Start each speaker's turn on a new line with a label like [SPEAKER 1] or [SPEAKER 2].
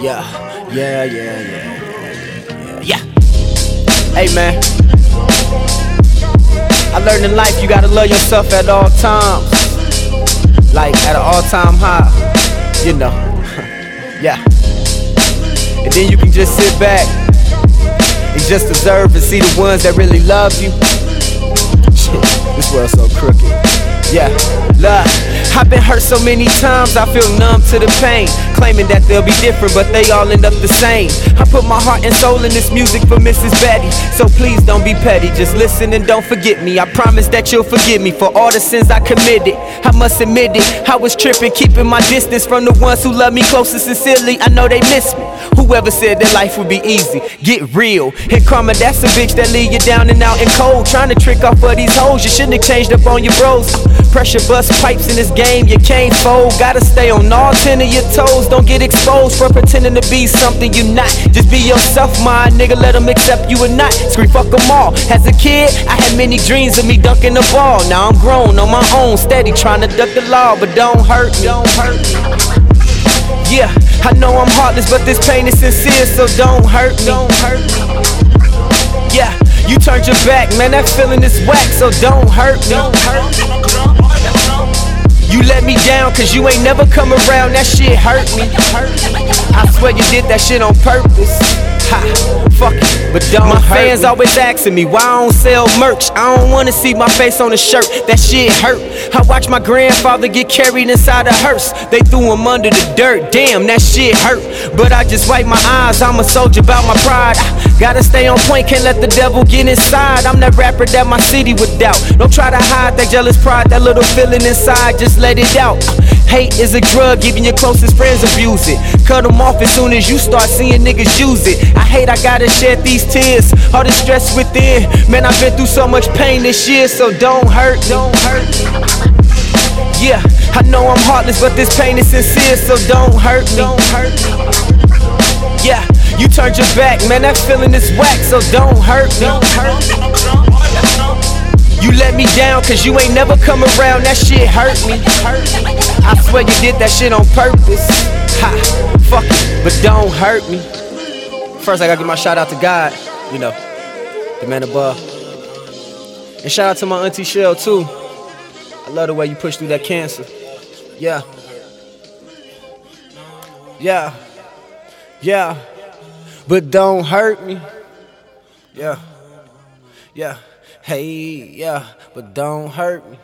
[SPEAKER 1] Yeah, yeah, yeah, yeah, yeah, yeah. yeah. Hey man, I learned in life you gotta love yourself at all times. Like at an all time high, you know. yeah. And then you can just sit back and just observe and see the ones that really love you. Shit, this world's so crooked. Yeah, love. I've been hurt so many times, I feel numb to the pain. Claiming that they'll be different, but they all end up the same. I put my heart and soul in this music for Mrs. Betty. So please don't be petty, just listen and don't forget me. I promise that you'll forgive me for all the sins I committed. I must admit it, I was tripping, keeping my distance from the ones who love me close and sincerely. I know they miss me. Whoever said that life would be easy, get real. And karma, that's a bitch that leave you down and out and cold. Trying to trick off of these hoes, you shouldn't have changed up on your bros. Pressure bust pipes in this game, you can't fold. Gotta stay on all ten of your toes. Don't get exposed for pretending to be something you're not. Just be yourself, my nigga. Let them accept you or not. Scream fuck them all. As a kid, I had many dreams of me dunking the ball. Now I'm grown on my own, steady trying to duck the law, but don't hurt me. Don't hurt me. Yeah, I know I'm heartless, but this pain is sincere, so don't hurt me. Don't hurt me. Yeah, you turned your back, man. That feeling is whack, so don't hurt me. Don't hurt me. Let me down, cause you ain't never come around. That shit hurt me. I swear you did that shit on purpose. Ha, fuck it, but don't My fans me. always asking me why I don't sell merch. I don't wanna see my face on a shirt. That shit hurt. I watched my grandfather get carried inside a hearse. They threw him under the dirt. Damn, that shit hurt. But I just wipe my eyes. I'm a soldier about my pride. I gotta stay on point, can't let the devil get inside. I'm that rapper that my city would doubt. Don't try to hide that jealous pride, that little feeling inside. Just let it out. Hate is a drug, even your closest friends abuse it. Cut them off as soon as you start seeing niggas use it. I hate I gotta shed these tears, all the stress within. Man, I've been through so much pain this year, so don't hurt, don't hurt. Yeah, I know I'm heartless, but this pain is sincere, so don't hurt me. Don't hurt. Yeah, you turned your back, man, that feeling is whack, so don't hurt. Don't hurt me. You let me down cause you ain't never come around, that shit hurt me. I swear you did that shit on purpose. Ha, fuck it, but don't hurt me. First, I gotta give my shout out to God, you know, the man above. And shout out to my auntie Shell too. I love the way you push through that cancer. Yeah. Yeah. Yeah. But don't hurt me. Yeah. Yeah. Hey, yeah, but don't hurt me.